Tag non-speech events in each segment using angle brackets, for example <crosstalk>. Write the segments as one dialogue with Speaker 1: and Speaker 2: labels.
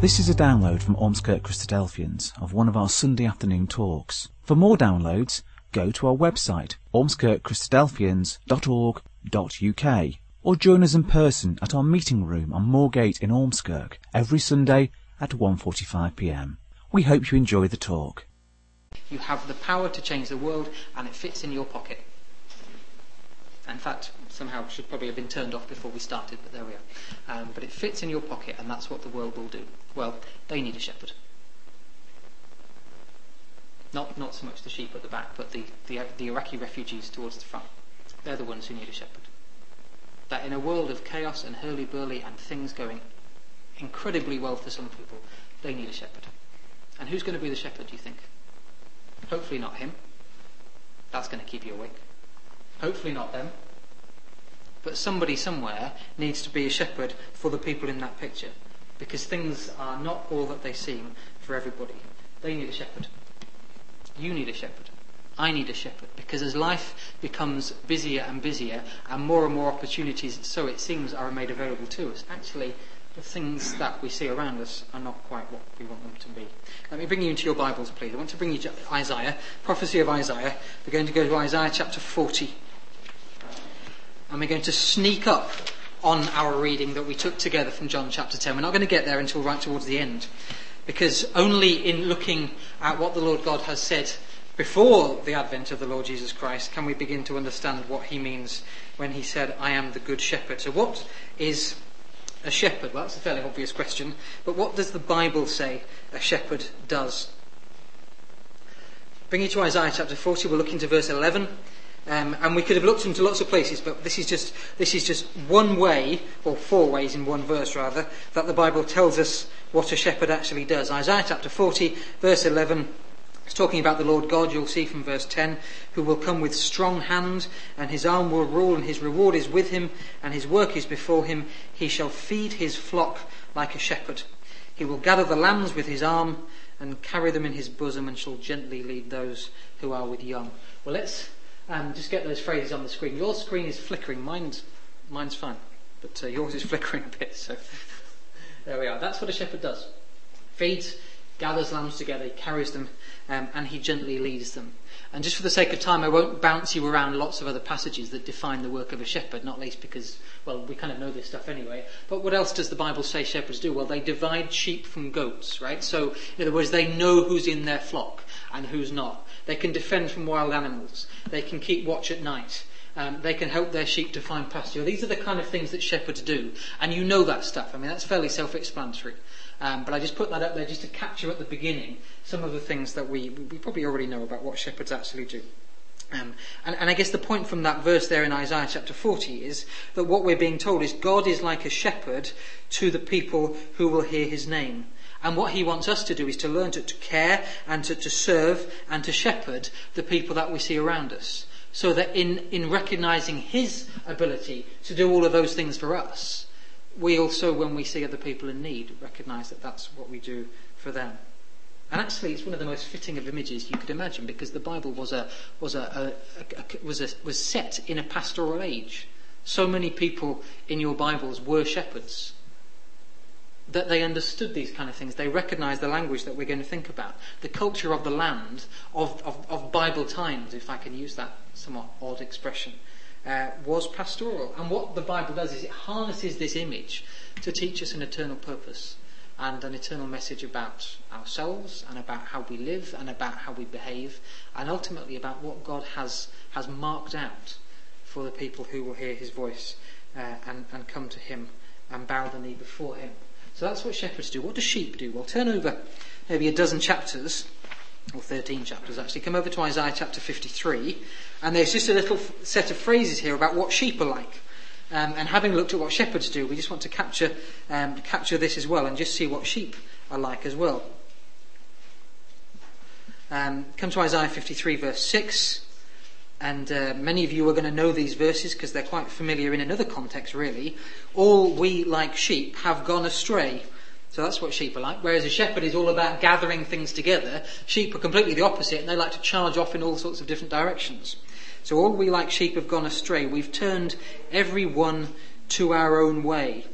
Speaker 1: This is a download from Ormskirk Christadelphians of one of our Sunday afternoon talks. For more downloads, go to our website ormskirkchristadelphians.org.uk or join us in person at our meeting room on Moorgate in Ormskirk every Sunday at 1.45pm. We hope you enjoy the talk.
Speaker 2: You have the power to change the world and it fits in your pocket. In fact, somehow should probably have been turned off before we started, but there we are. Um, but it fits in your pocket and that's what the world will do. Well, they need a shepherd. Not, not so much the sheep at the back, but the, the, the Iraqi refugees towards the front. They're the ones who need a shepherd. That in a world of chaos and hurly-burly and things going incredibly well for some people, they need a shepherd. And who's going to be the shepherd, do you think? Hopefully not him. That's going to keep you awake. Hopefully not them. But somebody somewhere needs to be a shepherd for the people in that picture. Because things are not all that they seem for everybody. They need a shepherd. You need a shepherd. I need a shepherd. Because as life becomes busier and busier, and more and more opportunities, so it seems, are made available to us, actually, the things that we see around us are not quite what we want them to be. Let me bring you into your Bibles, please. I want to bring you to Isaiah, prophecy of Isaiah. We're going to go to Isaiah chapter 40. And we're going to sneak up on our reading that we took together from John chapter 10. We're not going to get there until right towards the end. Because only in looking at what the Lord God has said before the advent of the Lord Jesus Christ can we begin to understand what he means when he said, I am the good shepherd. So, what is a shepherd? Well, that's a fairly obvious question. But what does the Bible say a shepherd does? Bring you to Isaiah chapter 40. We're looking to verse 11. Um, and we could have looked into lots of places, but this is just this is just one way, or four ways in one verse rather, that the Bible tells us what a shepherd actually does. Isaiah chapter 40, verse 11. It's talking about the Lord God, you'll see from verse 10, who will come with strong hand, and his arm will rule, and his reward is with him, and his work is before him. He shall feed his flock like a shepherd. He will gather the lambs with his arm, and carry them in his bosom, and shall gently lead those who are with young. Well, let's um, just get those phrases on the screen. Your screen is flickering, mine's, mine's fine, but uh, yours is <laughs> flickering a bit, so there we are. That's what a shepherd does. Feeds, gathers lambs together, carries them, um, and he gently leads them. And just for the sake of time, I won't bounce you around lots of other passages that define the work of a shepherd, not least because, well, we kind of know this stuff anyway. But what else does the Bible say shepherds do? Well, they divide sheep from goats, right? So, in other words, they know who's in their flock and who's not. They can defend from wild animals. They can keep watch at night. Um, they can help their sheep to find pasture. These are the kind of things that shepherds do. And you know that stuff. I mean, that's fairly self-explanatory. Um, but I just put that up there just to capture at the beginning some of the things that we, we probably already know about what shepherds actually do. Um, and, and, I guess the point from that verse there in Isaiah chapter 40 is that what we're being told is God is like a shepherd to the people who will hear his name. And what he wants us to do is to learn to, to care and to, to serve and to shepherd the people that we see around us. So that in, in recognizing his ability to do all of those things for us, we also, when we see other people in need, recognize that that's what we do for them. And actually, it's one of the most fitting of images you could imagine because the Bible was a, was a, a, a was a, was set in a pastoral age. So many people in your Bibles were shepherds that they understood these kind of things. They recognized the language that we're going to think about. The culture of the land, of, of, of Bible times, if I can use that somewhat odd expression, uh, was pastoral. And what the Bible does is it harnesses this image to teach us an eternal purpose and an eternal message about ourselves and about how we live and about how we behave and ultimately about what God has, has marked out for the people who will hear his voice uh, and, and come to him and bow the knee before him. So that's what shepherds do. What do sheep do? Well, turn over maybe a dozen chapters, or 13 chapters actually. Come over to Isaiah chapter 53, and there's just a little set of phrases here about what sheep are like. Um, and having looked at what shepherds do, we just want to capture, um, capture this as well and just see what sheep are like as well. Um, come to Isaiah 53, verse 6. And uh, many of you are going to know these verses because they're quite familiar in another context, really. All we, like sheep, have gone astray. So that's what sheep are like. Whereas a shepherd is all about gathering things together, sheep are completely the opposite and they like to charge off in all sorts of different directions. So all we, like sheep, have gone astray. We've turned every one to our own way.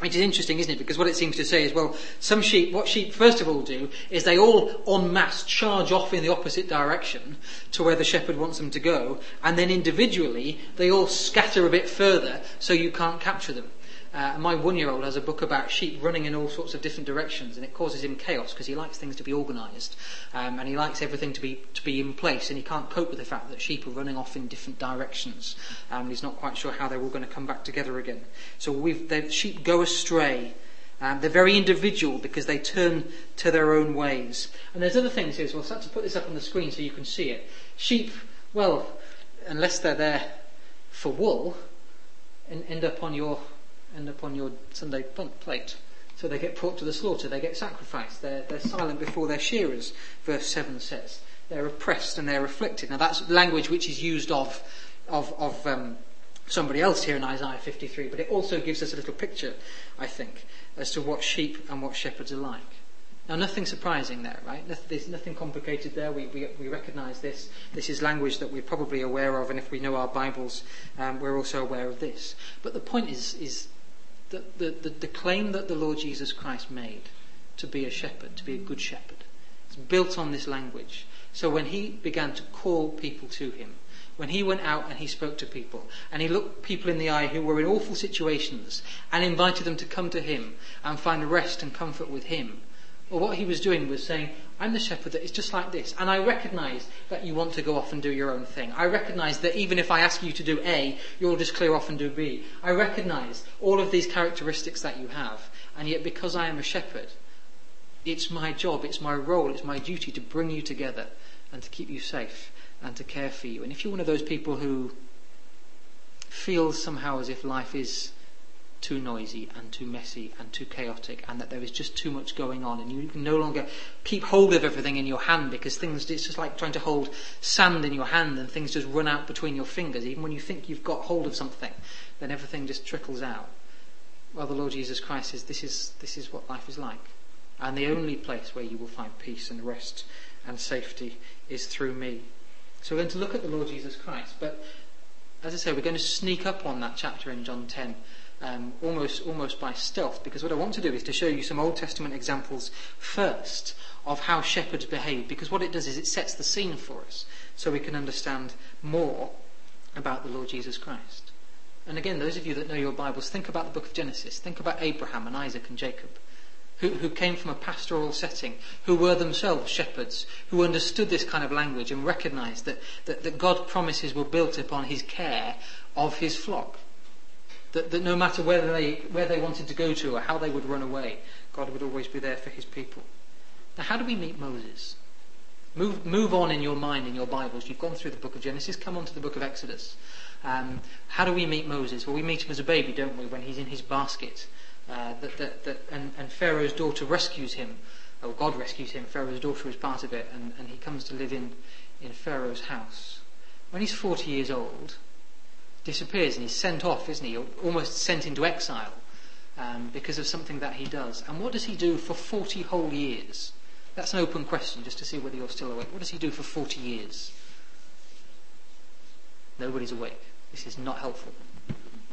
Speaker 2: Which is interesting, isn't it? Because what it seems to say is, well, some sheep, what sheep first of all do is they all en masse charge off in the opposite direction to where the shepherd wants them to go, and then individually they all scatter a bit further so you can't capture them. Uh, my one-year-old has a book about sheep running in all sorts of different directions, and it causes him chaos because he likes things to be organised, um, and he likes everything to be to be in place, and he can't cope with the fact that sheep are running off in different directions. Um, he's not quite sure how they're all going to come back together again. So the sheep go astray. Um, they're very individual because they turn to their own ways. And there's other things here as well. So I have to put this up on the screen so you can see it. Sheep, well, unless they're there for wool, end up on your end up on your Sunday plate. So they get brought to the slaughter, they get sacrificed, they're, they're silent before their shearers, verse 7 says. They're oppressed and they're afflicted. Now that's language which is used of, of, of um, somebody else here in Isaiah 53, but it also gives us a little picture, I think, as to what sheep and what shepherds are like. Now, nothing surprising there, right? There's nothing complicated there. We, we, we recognize this. This is language that we're probably aware of, and if we know our Bibles, um, we're also aware of this. But the point is, is the, the, the, claim that the Lord Jesus Christ made to be a shepherd, to be a good shepherd, is built on this language. So when he began to call people to him, when he went out and he spoke to people, and he looked people in the eye who were in awful situations, and invited them to come to him and find rest and comfort with him, well, what he was doing was saying, I'm the shepherd that is just like this. And I recognize that you want to go off and do your own thing. I recognize that even if I ask you to do A, you'll just clear off and do B. I recognize all of these characteristics that you have. And yet, because I am a shepherd, it's my job, it's my role, it's my duty to bring you together and to keep you safe and to care for you. And if you're one of those people who feels somehow as if life is too noisy and too messy and too chaotic and that there is just too much going on and you can no longer keep hold of everything in your hand because things it's just like trying to hold sand in your hand and things just run out between your fingers. Even when you think you've got hold of something then everything just trickles out. Well the Lord Jesus Christ says this is this is what life is like. And the only place where you will find peace and rest and safety is through me. So we're going to look at the Lord Jesus Christ but as I say we're going to sneak up on that chapter in John 10 um, almost almost by stealth, because what I want to do is to show you some Old Testament examples first of how shepherds behave, because what it does is it sets the scene for us, so we can understand more about the Lord Jesus Christ. And again, those of you that know your Bibles, think about the book of Genesis. Think about Abraham and Isaac and Jacob, who, who came from a pastoral setting, who were themselves shepherds, who understood this kind of language and recognized that, that, that God's promises were built upon his care of his flock. That, that no matter whether they, where they wanted to go to or how they would run away, God would always be there for his people. Now, how do we meet Moses? Move, move on in your mind, in your Bibles. You've gone through the book of Genesis, come on to the book of Exodus. Um, how do we meet Moses? Well, we meet him as a baby, don't we, when he's in his basket. Uh, that, that, that, and, and Pharaoh's daughter rescues him. Or God rescues him. Pharaoh's daughter is part of it, and, and he comes to live in, in Pharaoh's house. When he's 40 years old, disappears and he's sent off, isn't he? Almost sent into exile um, because of something that he does. And what does he do for 40 whole years? That's an open question just to see whether you're still awake. What does he do for 40 years? Nobody's awake. This is not helpful.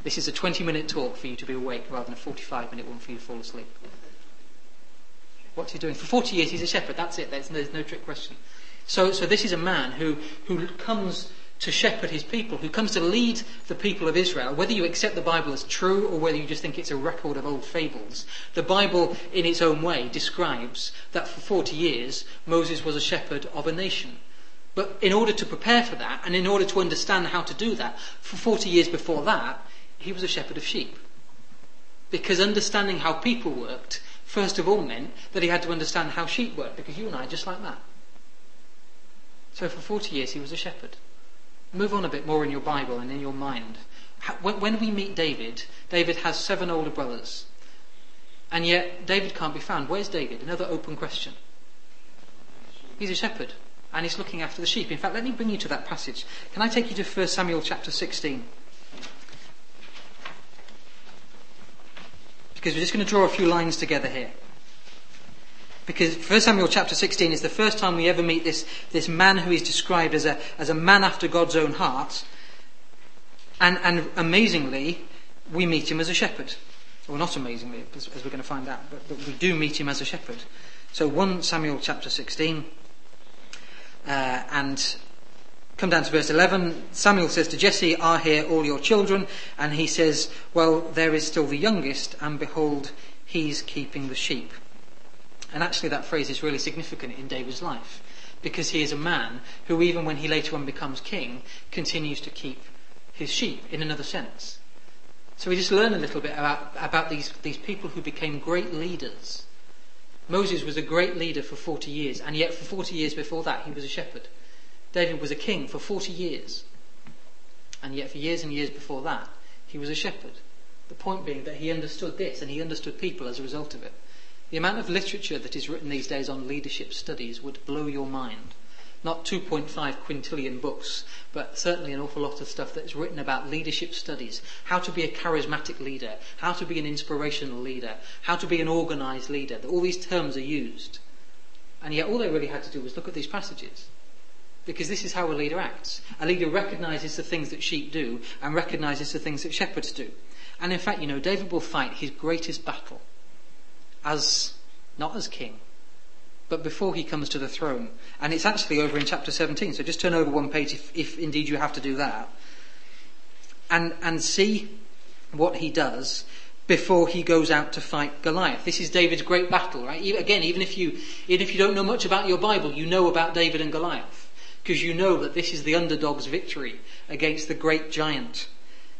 Speaker 2: This is a 20 minute talk for you to be awake rather than a 45 minute one for you to fall asleep. What's he doing? For 40 years he's a shepherd. That's it. There's no, there's no trick question. So, so this is a man who, who comes to shepherd his people, who comes to lead the people of Israel, whether you accept the Bible as true or whether you just think it's a record of old fables, the Bible, in its own way, describes that for 40 years Moses was a shepherd of a nation. But in order to prepare for that, and in order to understand how to do that, for 40 years before that, he was a shepherd of sheep. Because understanding how people worked, first of all, meant that he had to understand how sheep worked, because you and I are just like that. So for 40 years he was a shepherd. Move on a bit more in your Bible and in your mind. When we meet David, David has seven older brothers. And yet, David can't be found. Where's David? Another open question. He's a shepherd, and he's looking after the sheep. In fact, let me bring you to that passage. Can I take you to 1 Samuel chapter 16? Because we're just going to draw a few lines together here. Because 1 Samuel chapter 16 is the first time we ever meet this, this man who is described as a, as a man after God's own heart. And, and amazingly, we meet him as a shepherd. Well, not amazingly, as, as we're going to find out, but, but, we do meet him as a shepherd. So 1 Samuel chapter 16, uh, and come down to verse 11. Samuel says to Jesse, Are here all your children? And he says, Well, there is still the youngest, and behold, he's keeping the sheep. And actually, that phrase is really significant in David's life because he is a man who, even when he later on becomes king, continues to keep his sheep in another sense. So we just learn a little bit about, about these, these people who became great leaders. Moses was a great leader for 40 years, and yet for 40 years before that, he was a shepherd. David was a king for 40 years, and yet for years and years before that, he was a shepherd. The point being that he understood this, and he understood people as a result of it. The amount of literature that is written these days on leadership studies would blow your mind. Not 2.5 quintillion books, but certainly an awful lot of stuff that's written about leadership studies. How to be a charismatic leader, how to be an inspirational leader, how to be an organized leader. All these terms are used. And yet all they really had to do was look at these passages. Because this is how a leader acts. A leader recognizes the things that sheep do and recognizes the things that shepherds do. And in fact, you know, David will fight his greatest battle as not as king, but before he comes to the throne. And it's actually over in chapter 17. So just turn over one page if, if indeed you have to do that. And, and see what he does before he goes out to fight Goliath. This is David's great battle, right? Again, even if you, even if you don't know much about your Bible, you know about David and Goliath. Because you know that this is the underdog's victory against the great giant.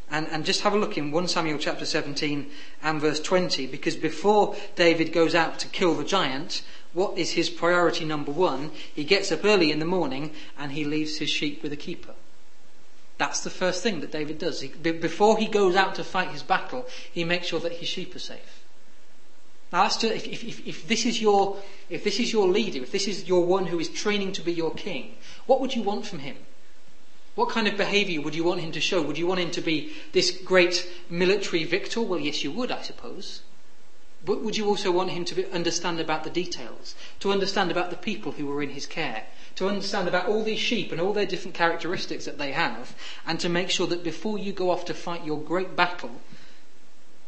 Speaker 2: And, and just have a look in 1 Samuel chapter 17 and verse 20, because before David goes out to kill the giant, what is his priority number one? He gets up early in the morning and he leaves his sheep with a keeper. That's the first thing that David does. He, before he goes out to fight his battle, he makes sure that his sheep are safe. Now, that's just, if, if, if, this is your, if this is your leader, if this is your one who is training to be your king, what would you want from him? What kind of behaviour would you want him to show? Would you want him to be this great military victor? Well, yes, you would, I suppose. But would you also want him to understand about the details? To understand about the people who were in his care? To understand about all these sheep and all their different characteristics that they have? And to make sure that before you go off to fight your great battle,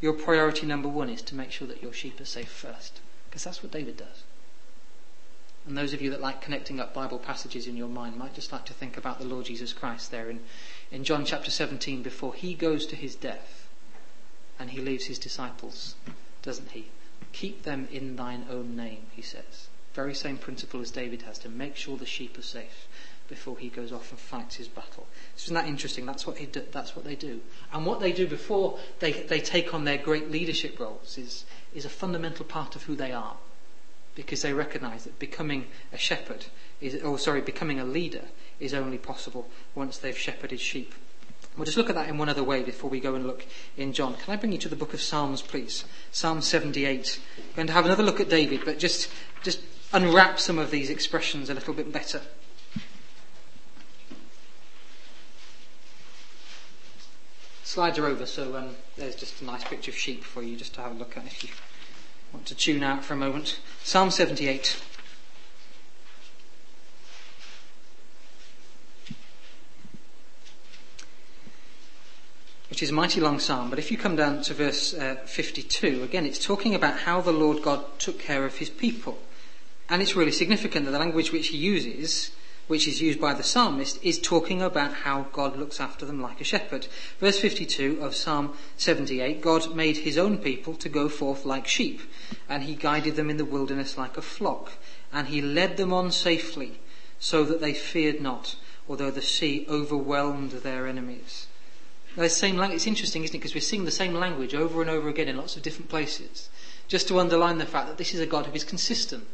Speaker 2: your priority number one is to make sure that your sheep are safe first. Because that's what David does. And those of you that like connecting up Bible passages in your mind might just like to think about the Lord Jesus Christ there in, in John chapter 17 before he goes to his death and he leaves his disciples, doesn't he? Keep them in thine own name, he says. Very same principle as David has to make sure the sheep are safe before he goes off and fights his battle. Isn't that interesting? That's what, do, that's what they do. And what they do before they, they take on their great leadership roles is, is a fundamental part of who they are because they recognize that becoming a shepherd is, or sorry, becoming a leader is only possible once they've shepherded sheep. We'll just look at that in one other way before we go and look in John. Can I bring you to the book of Psalms, please? Psalm 78. We're going to have another look at David, but just, just unwrap some of these expressions a little bit better. Slides are over, so um, there's just a nice picture of sheep for you just to have a look at if you want to tune out for a moment. Psalm 78. Which is a mighty long psalm, but if you come down to verse uh, 52, again it's talking about how the Lord God took care of his people. And it's really significant that the language which he uses which is used by the psalmist, is talking about how God looks after them like a shepherd. Verse 52 of Psalm 78 God made his own people to go forth like sheep, and he guided them in the wilderness like a flock, and he led them on safely, so that they feared not, although the sea overwhelmed their enemies. Now, same language, it's interesting, isn't it? Because we're seeing the same language over and over again in lots of different places, just to underline the fact that this is a God who is consistent.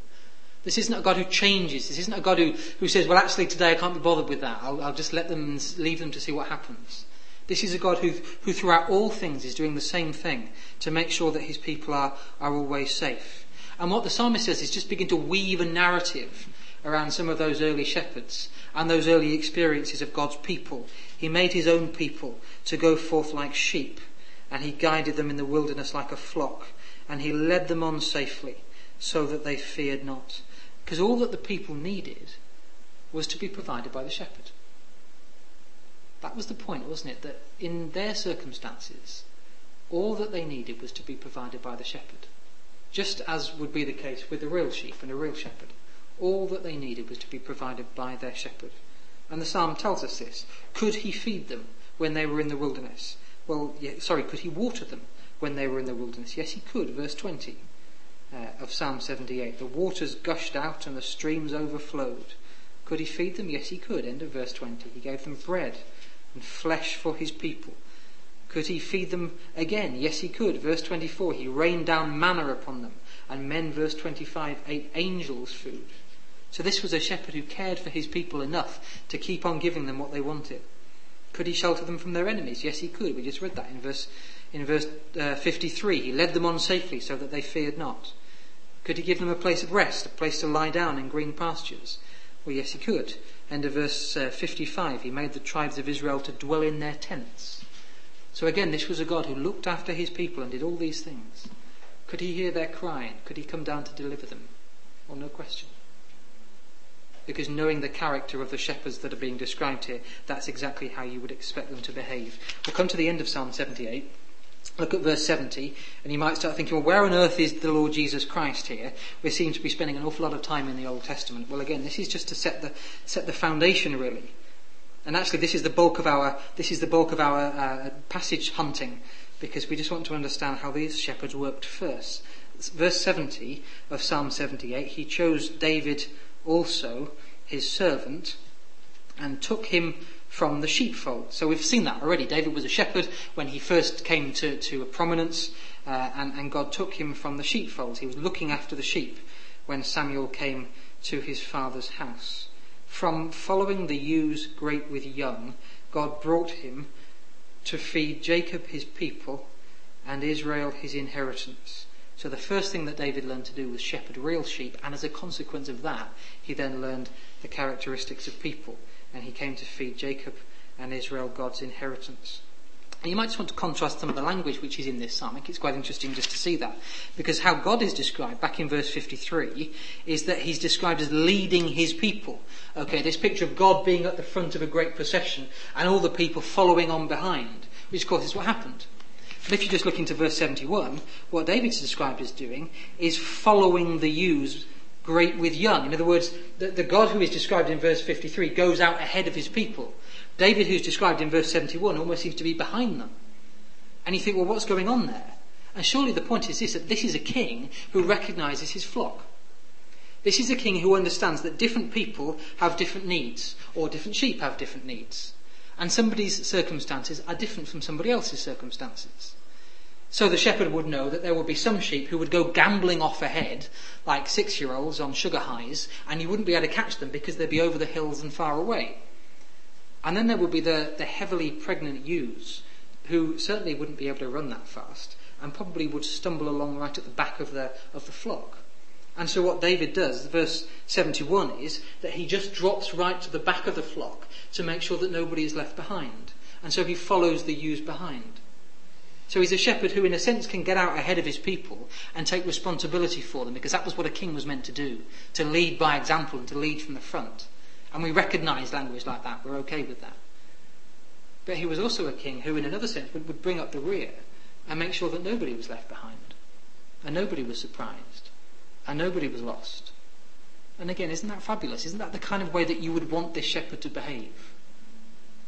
Speaker 2: This isn't a God who changes. This isn't a God who, who says, well, actually, today I can't be bothered with that. I'll, I'll just let them, leave them to see what happens. This is a God who, who throughout all things is doing the same thing to make sure that his people are, are always safe. And what the psalmist says is just begin to weave a narrative around some of those early shepherds and those early experiences of God's people. He made his own people to go forth like sheep, and he guided them in the wilderness like a flock, and he led them on safely, so that they feared not. Because all that the people needed was to be provided by the shepherd. That was the point, wasn't it? That in their circumstances, All that they needed was to be provided by the shepherd. Just as would be the case with a real sheep and a real shepherd. All that they needed was to be provided by their shepherd. And the psalm tells us this. Could he feed them when they were in the wilderness? Well, yeah, sorry, could he water them when they were in the wilderness? Yes, he could. Verse 20 uh, of Psalm 78. The waters gushed out and the streams overflowed. Could he feed them? Yes, he could. End of verse 20. He gave them bread and flesh for his people. Could he feed them again? Yes, he could. Verse 24, he rained down manna upon them, and men, verse 25, ate angels' food. So this was a shepherd who cared for his people enough to keep on giving them what they wanted. Could he shelter them from their enemies? Yes, he could. We just read that in verse, in verse uh, 53. He led them on safely so that they feared not. Could he give them a place of rest, a place to lie down in green pastures? Well, yes, he could. End of verse uh, 55. He made the tribes of Israel to dwell in their tents. So again, this was a God who looked after his people and did all these things. Could he hear their crying? Could he come down to deliver them? Well, no question because knowing the character of the shepherds that are being described here, that's exactly how you would expect them to behave. We'll come to the end of Psalm 78. Look at verse 70, and you might start thinking, well, where on earth is the Lord Jesus Christ here? We seem to be spending an awful lot of time in the Old Testament. Well, again, this is just to set the, set the foundation, really. And actually, this is the bulk of our, this is the bulk of our uh, passage hunting, because we just want to understand how these shepherds worked first. Verse 70 of Psalm 78, he chose David also his servant and took him from the sheepfold. So we've seen that already. David was a shepherd when he first came to, to a prominence, uh, and, and God took him from the sheepfold. He was looking after the sheep when Samuel came to his father's house. From following the ewes great with young, God brought him to feed Jacob his people and Israel his inheritance. So the first thing that David learned to do was shepherd real sheep, and as a consequence of that, he then learned the characteristics of people, and he came to feed Jacob and Israel God's inheritance. And you might just want to contrast some of the language which is in this psalm. I think it's quite interesting just to see that. Because how God is described, back in verse 53, is that he's described as leading his people. Okay, this picture of God being at the front of a great procession and all the people following on behind, which of course is what happened. But if you just look into verse 71, what David's described as doing is following the ewes great with young. In other words, the, the God who is described in verse 53 goes out ahead of his people. David, who's described in verse 71, almost seems to be behind them. And you think, well, what's going on there? And surely the point is this that this is a king who recognizes his flock. This is a king who understands that different people have different needs, or different sheep have different needs. And somebody's circumstances are different from somebody else's circumstances. So the shepherd would know that there would be some sheep who would go gambling off ahead, like six year olds on sugar highs, and you wouldn't be able to catch them because they'd be over the hills and far away. And then there would be the, the heavily pregnant ewes, who certainly wouldn't be able to run that fast, and probably would stumble along right at the back of the, of the flock. And so what David does, verse 71 is that he just drops right to the back of the flock to make sure that nobody is left behind. And so he follows the ewes behind. So he's a shepherd who in a sense can get out ahead of his people and take responsibility for them because that was what a king was meant to do, to lead by example and to lead from the front. And we recognise language like that, we're okay with that. But he was also a king who in another sense would, would bring up the rear and make sure that nobody was left behind and nobody was surprised and nobody was lost. And again, isn't that fabulous? Isn't that the kind of way that you would want this shepherd to behave?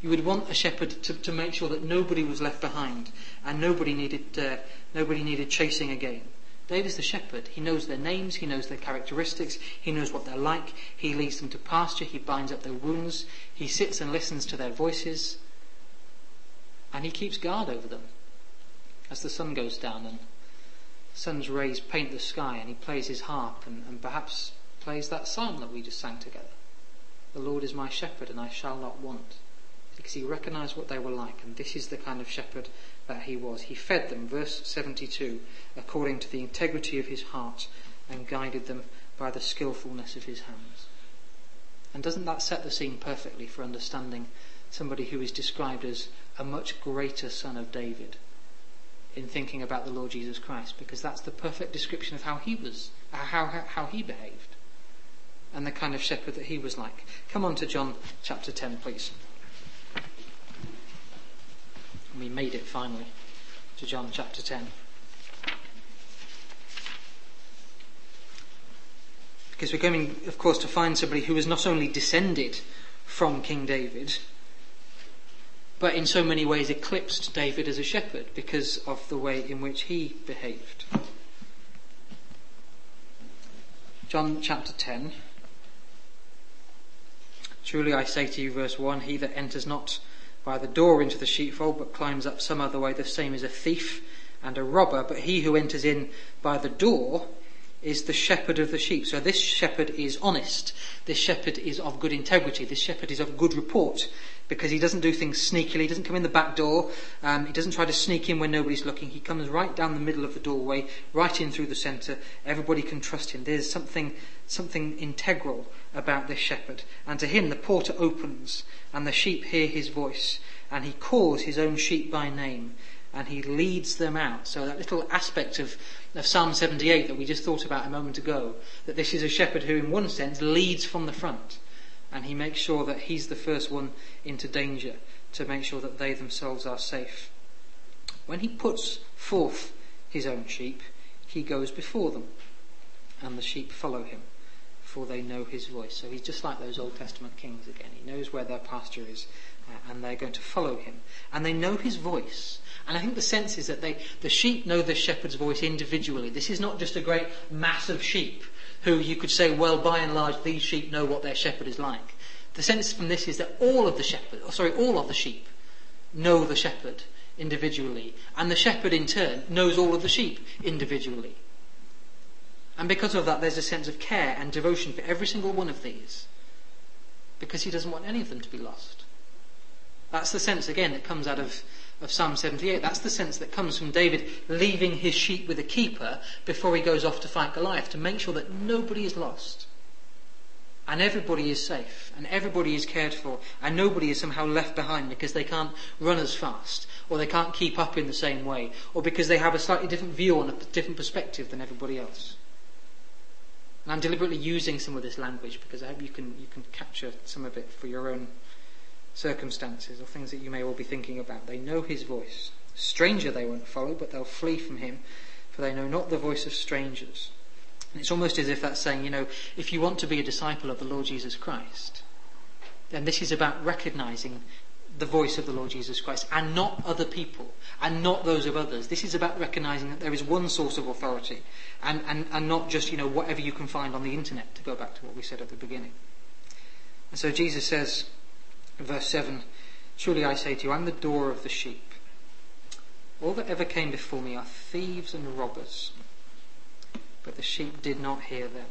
Speaker 2: You would want a shepherd to, to make sure that nobody was left behind and nobody needed, uh, nobody needed chasing again. David's the shepherd. He knows their names, he knows their characteristics, he knows what they're like, he leads them to pasture, he binds up their wounds, he sits and listens to their voices, and he keeps guard over them as the sun goes down and sun's rays paint the sky and he plays his harp and, and perhaps plays that psalm that we just sang together. The Lord is my shepherd and I shall not want. Because he recognized what they were like and this is the kind of shepherd that he was. He fed them, verse 72, according to the integrity of his heart and guided them by the skillfulness of his hands. And doesn't that set the scene perfectly for understanding somebody who is described as a much greater son of David in thinking about the Lord Jesus Christ because that's the perfect description of how he was, how, how, how he behaved, and the kind of shepherd that he was like. Come on to John chapter 10, please. We made it finally. to John chapter 10. Because we're going, of course, to find somebody who is not only descended from King David, but in so many ways eclipsed David as a shepherd because of the way in which he behaved. John chapter 10. Truly I say to you, verse 1 He that enters not by the door into the sheepfold, but climbs up some other way, the same is a thief and a robber. But he who enters in by the door is the shepherd of the sheep. So this shepherd is honest. This shepherd is of good integrity. This shepherd is of good report because he doesn't do things sneakily. He doesn't come in the back door. Um, he doesn't try to sneak in when nobody's looking. He comes right down the middle of the doorway, right in through the centre. Everybody can trust him. There's something, something integral about this shepherd. And to him the porter opens and the sheep hear his voice and he calls his own sheep by name and he leads them out. So that little aspect of, of Psalm 78 that we just thought about a moment ago, that this is a shepherd who in one sense leads from the front and he makes sure that he's the first one into danger to make sure that they themselves are safe. When he puts forth his own sheep, he goes before them and the sheep follow him they know his voice. So he's just like those Old Testament kings again. He knows where their pasture is uh, and they're going to follow him. And they know his voice. And I think the sense is that they, the sheep know the shepherd's voice individually. This is not just a great mass of sheep who you could say, well, by and large, these sheep know what their shepherd is like. The sense from this is that all of the shepherd, oh, sorry, all of the sheep know the shepherd individually, and the shepherd in turn knows all of the sheep individually. And because of that, there's a sense of care and devotion for every single one of these, because he doesn't want any of them to be lost. That's the sense, again, that comes out of, of Psalm 78. That's the sense that comes from David leaving his sheep with a keeper before he goes off to fight Goliath, to make sure that nobody is lost. And everybody is safe, and everybody is cared for, and nobody is somehow left behind because they can't run as fast, or they can't keep up in the same way, or because they have a slightly different view on a different perspective than everybody else. And I'm deliberately using some of this language because I hope you can, you can capture some of it for your own circumstances or things that you may all be thinking about. They know his voice. Stranger they won't follow, but they'll flee from him, for they know not the voice of strangers. And it's almost as if that's saying, you know, if you want to be a disciple of the Lord Jesus Christ, then this is about recognizing the voice of the Lord Jesus Christ and not other people and not those of others. This is about recognizing that there is one source of authority and, and, and not just, you know, whatever you can find on the internet, to go back to what we said at the beginning. And so Jesus says, verse 7, Truly I say to you, I'm the door of the sheep. All that ever came before me are thieves and robbers, but the sheep did not hear them.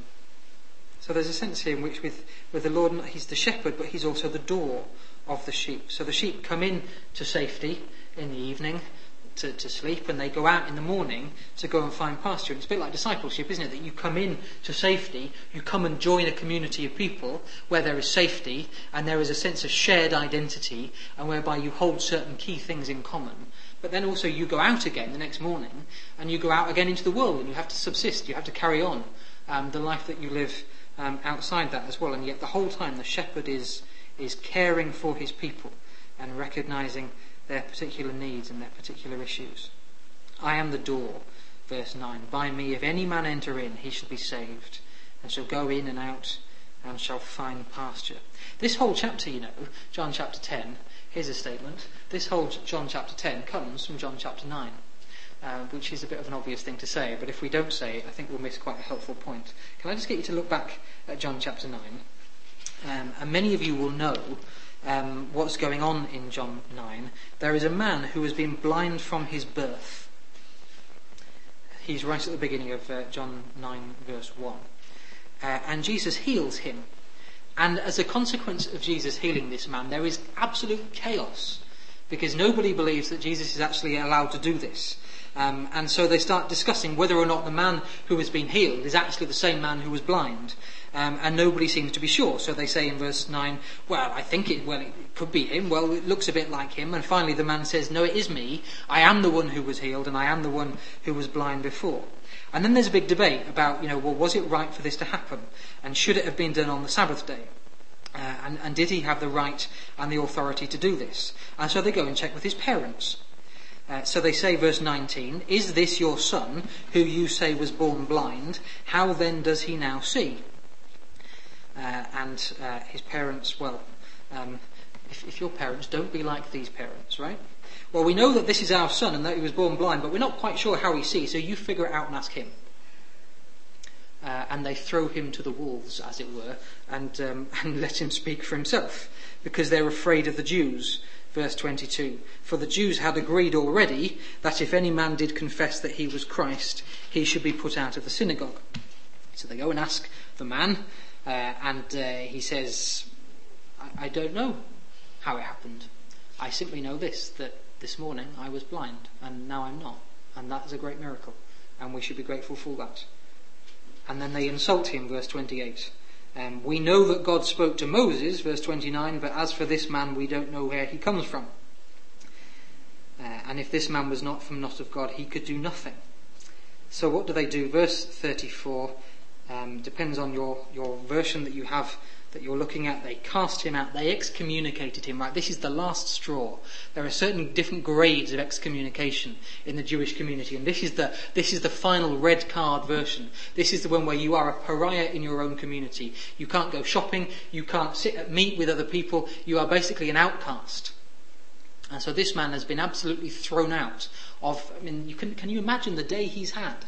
Speaker 2: So there's a sense here in which with, with the Lord, He's the shepherd, but He's also the door of the sheep. So the sheep come in to safety in the evening to, to sleep and they go out in the morning to go and find pasture. And It's a bit like discipleship, isn't it? That you come in to safety, you come and join a community of people where there is safety and there is a sense of shared identity and whereby you hold certain key things in common. But then also you go out again the next morning and you go out again into the world and you have to subsist, you have to carry on um, the life that you live um, outside that as well. And yet the whole time the shepherd is is caring for his people and recognizing their particular needs and their particular issues. I am the door, verse 9. By me, if any man enter in, he shall be saved, and shall go in and out, and shall find pasture. This whole chapter, you know, John chapter 10, here's a statement. This whole John chapter 10 comes from John chapter 9. Uh, which is a bit of an obvious thing to say, but if we don't say it, I think we'll miss quite a helpful point. Can I just get you to look back at John chapter 9? Um, and many of you will know um, what's going on in John 9. There is a man who has been blind from his birth. He's right at the beginning of uh, John 9, verse 1. Uh, and Jesus heals him. And as a consequence of Jesus healing this man, there is absolute chaos because nobody believes that Jesus is actually allowed to do this. Um, and so they start discussing whether or not the man who has been healed is actually the same man who was blind. Um, and nobody seems to be sure. So they say in verse 9, well, I think it, well, it could be him. Well, it looks a bit like him. And finally the man says, no, it is me. I am the one who was healed and I am the one who was blind before. And then there's a big debate about, you know, well, was it right for this to happen? And should it have been done on the Sabbath day? Uh, and, and did he have the right and the authority to do this? And so they go and check with his parents. Uh, so they say, verse 19, Is this your son, who you say was born blind? How then does he now see? Uh, and uh, his parents, well, um, if, if your parents, don't be like these parents, right? Well, we know that this is our son and that he was born blind, but we're not quite sure how he sees, so you figure it out and ask him. Uh, and they throw him to the wolves, as it were, and, um, <laughs> and let him speak for himself, because they're afraid of the Jews. Verse 22 For the Jews had agreed already that if any man did confess that he was Christ, he should be put out of the synagogue. So they go and ask the man, uh, and uh, he says, I, I don't know how it happened. I simply know this that this morning I was blind, and now I'm not. And that is a great miracle, and we should be grateful for that. And then they insult him, verse 28. Um, we know that God spoke to Moses, verse 29, but as for this man, we don't know where he comes from. Uh, and if this man was not from not of God, he could do nothing. So what do they do? Verse 34 um, depends on your, your version that you have that you're looking at, they cast him out, they excommunicated him, right? This is the last straw. There are certain different grades of excommunication in the Jewish community, and this is the, this is the final red card version. This is the one where you are a pariah in your own community. You can't go shopping, you can't sit at meet with other people, you are basically an outcast. And so this man has been absolutely thrown out of, I mean, you can, can you imagine the day he's had?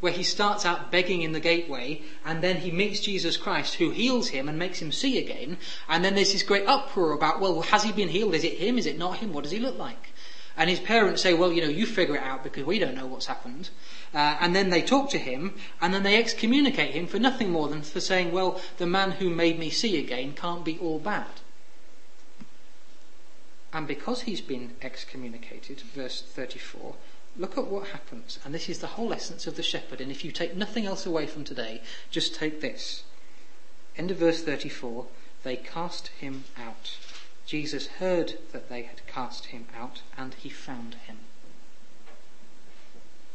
Speaker 2: Where he starts out begging in the gateway, and then he meets Jesus Christ, who heals him and makes him see again. And then there's this great uproar about, well, has he been healed? Is it him? Is it not him? What does he look like? And his parents say, well, you know, you figure it out because we don't know what's happened. Uh, and then they talk to him, and then they excommunicate him for nothing more than for saying, well, the man who made me see again can't be all bad. And because he's been excommunicated, verse 34, look at what happens. And this is the whole essence of the shepherd. And if you take nothing else away from today, just take this. End of verse 34 they cast him out. Jesus heard that they had cast him out, and he found him.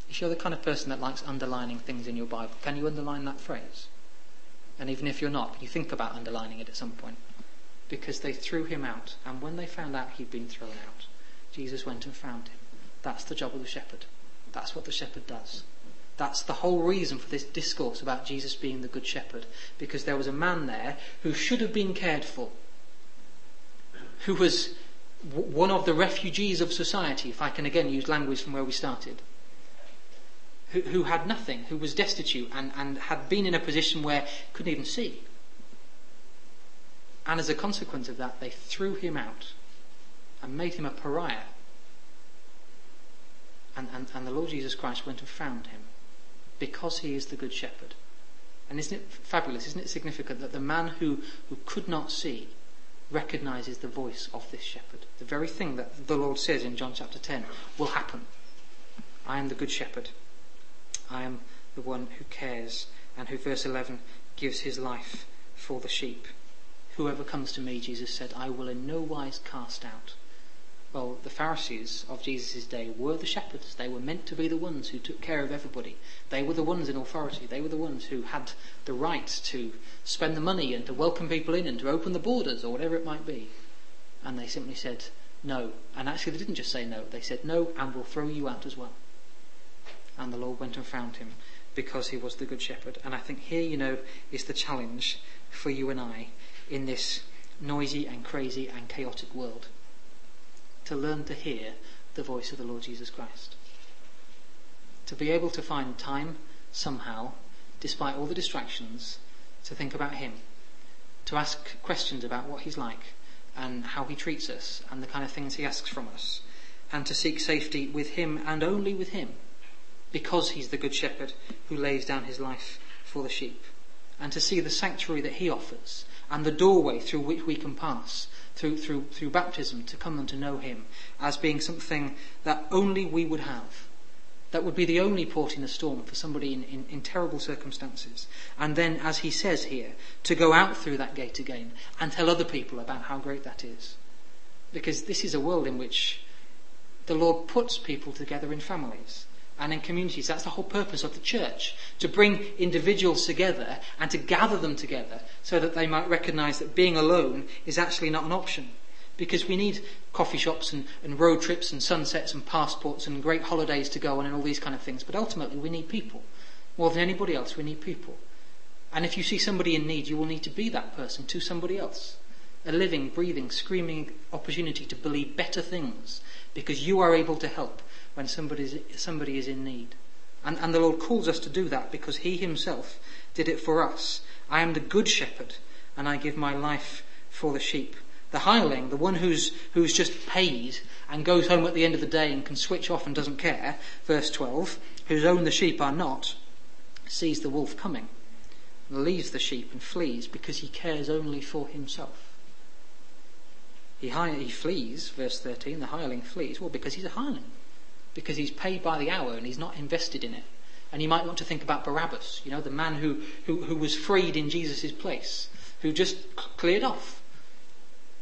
Speaker 2: If you're the kind of person that likes underlining things in your Bible, can you underline that phrase? And even if you're not, you think about underlining it at some point. Because they threw him out, and when they found out he'd been thrown out, Jesus went and found him. That's the job of the shepherd. That's what the shepherd does. That's the whole reason for this discourse about Jesus being the good shepherd. Because there was a man there who should have been cared for, who was one of the refugees of society, if I can again use language from where we started, who, who had nothing, who was destitute and, and had been in a position where couldn't even see. And as a consequence of that, they threw him out and made him a pariah and, and, and the Lord Jesus Christ went and found him because he is the Good Shepherd. And isn't it fabulous? Isn't it significant that the man who, who could not see recognizes the voice of this shepherd? The very thing that the Lord says in John chapter 10 will happen. I am the Good Shepherd. I am the one who cares and who, verse 11, gives his life for the sheep. Whoever comes to me, Jesus said, I will in no wise cast out. Well, the Pharisees of Jesus' day were the shepherds. They were meant to be the ones who took care of everybody. They were the ones in authority. They were the ones who had the right to spend the money and to welcome people in and to open the borders or whatever it might be. And they simply said no. And actually, they didn't just say no. They said no and we'll throw you out as well. And the Lord went and found him because he was the good shepherd. And I think here, you know, is the challenge for you and I in this noisy and crazy and chaotic world to learn to hear the voice of the Lord Jesus Christ. To be able to find time somehow, despite all the distractions, to think about Him. To ask questions about what He's like and how He treats us and the kind of things He asks from us. And to seek safety with Him and only with Him. Because He's the Good Shepherd who lays down His life for the sheep. And to see the sanctuary that He offers and the doorway through which we can pass through, through, through baptism to come and to know Him as being something that only we would have. That would be the only port in a storm for somebody in, in, in terrible circumstances. And then, as he says here, to go out through that gate again and tell other people about how great that is. Because this is a world in which the Lord puts people together in families and in communities. That's the whole purpose of the church to bring individuals together and to gather them together so that they might recognize that being alone is actually not an option. because we need coffee shops and, and road trips and sunsets and passports and great holidays to go on and all these kind of things. But ultimately, we need people. More than anybody else, we need people. And if you see somebody in need, you will need to be that person to somebody else. A living, breathing, screaming opportunity to believe better things because you are able to help when somebody somebody is in need. And, and the Lord calls us to do that because He Himself did it for us. I am the good shepherd and I give my life for the sheep. The hireling, the one who's, who's just paid and goes home at the end of the day and can switch off and doesn't care, verse 12, whose own the sheep are not, sees the wolf coming, and leaves the sheep and flees because he cares only for himself. He, he flees, verse 13, the hireling flees, well, because he's a hireling. Because he's paid by the hour and he's not invested in it. And you might want to think about Barabbas, you know, the man who, who, who was freed in Jesus' place, who just cleared off.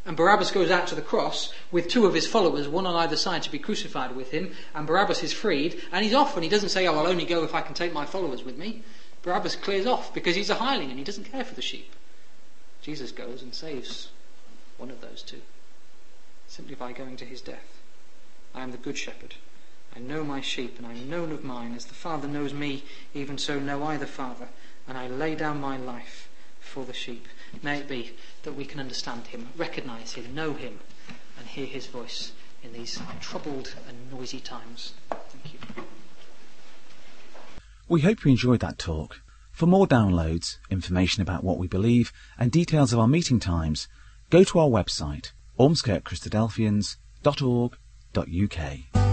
Speaker 2: And Barabbas goes out to the cross with two of his followers, one on either side, to be crucified with him. And Barabbas is freed, and he's off, and he doesn't say, Oh, I'll only go if I can take my followers with me. Barabbas clears off because he's a hireling and he doesn't care for the sheep. Jesus goes and saves one of those two simply by going to his death. I am the good shepherd. I know my sheep, and I am known of mine. As the Father knows me, even so know I the Father, and I lay down my life for the sheep. May it be that we can understand him, recognize him, know him, and hear his voice in these troubled and noisy times. Thank you.
Speaker 1: We hope you enjoyed that talk. For more downloads, information about what we believe, and details of our meeting times, go to our website, ormskirkchristadelphians.org.uk.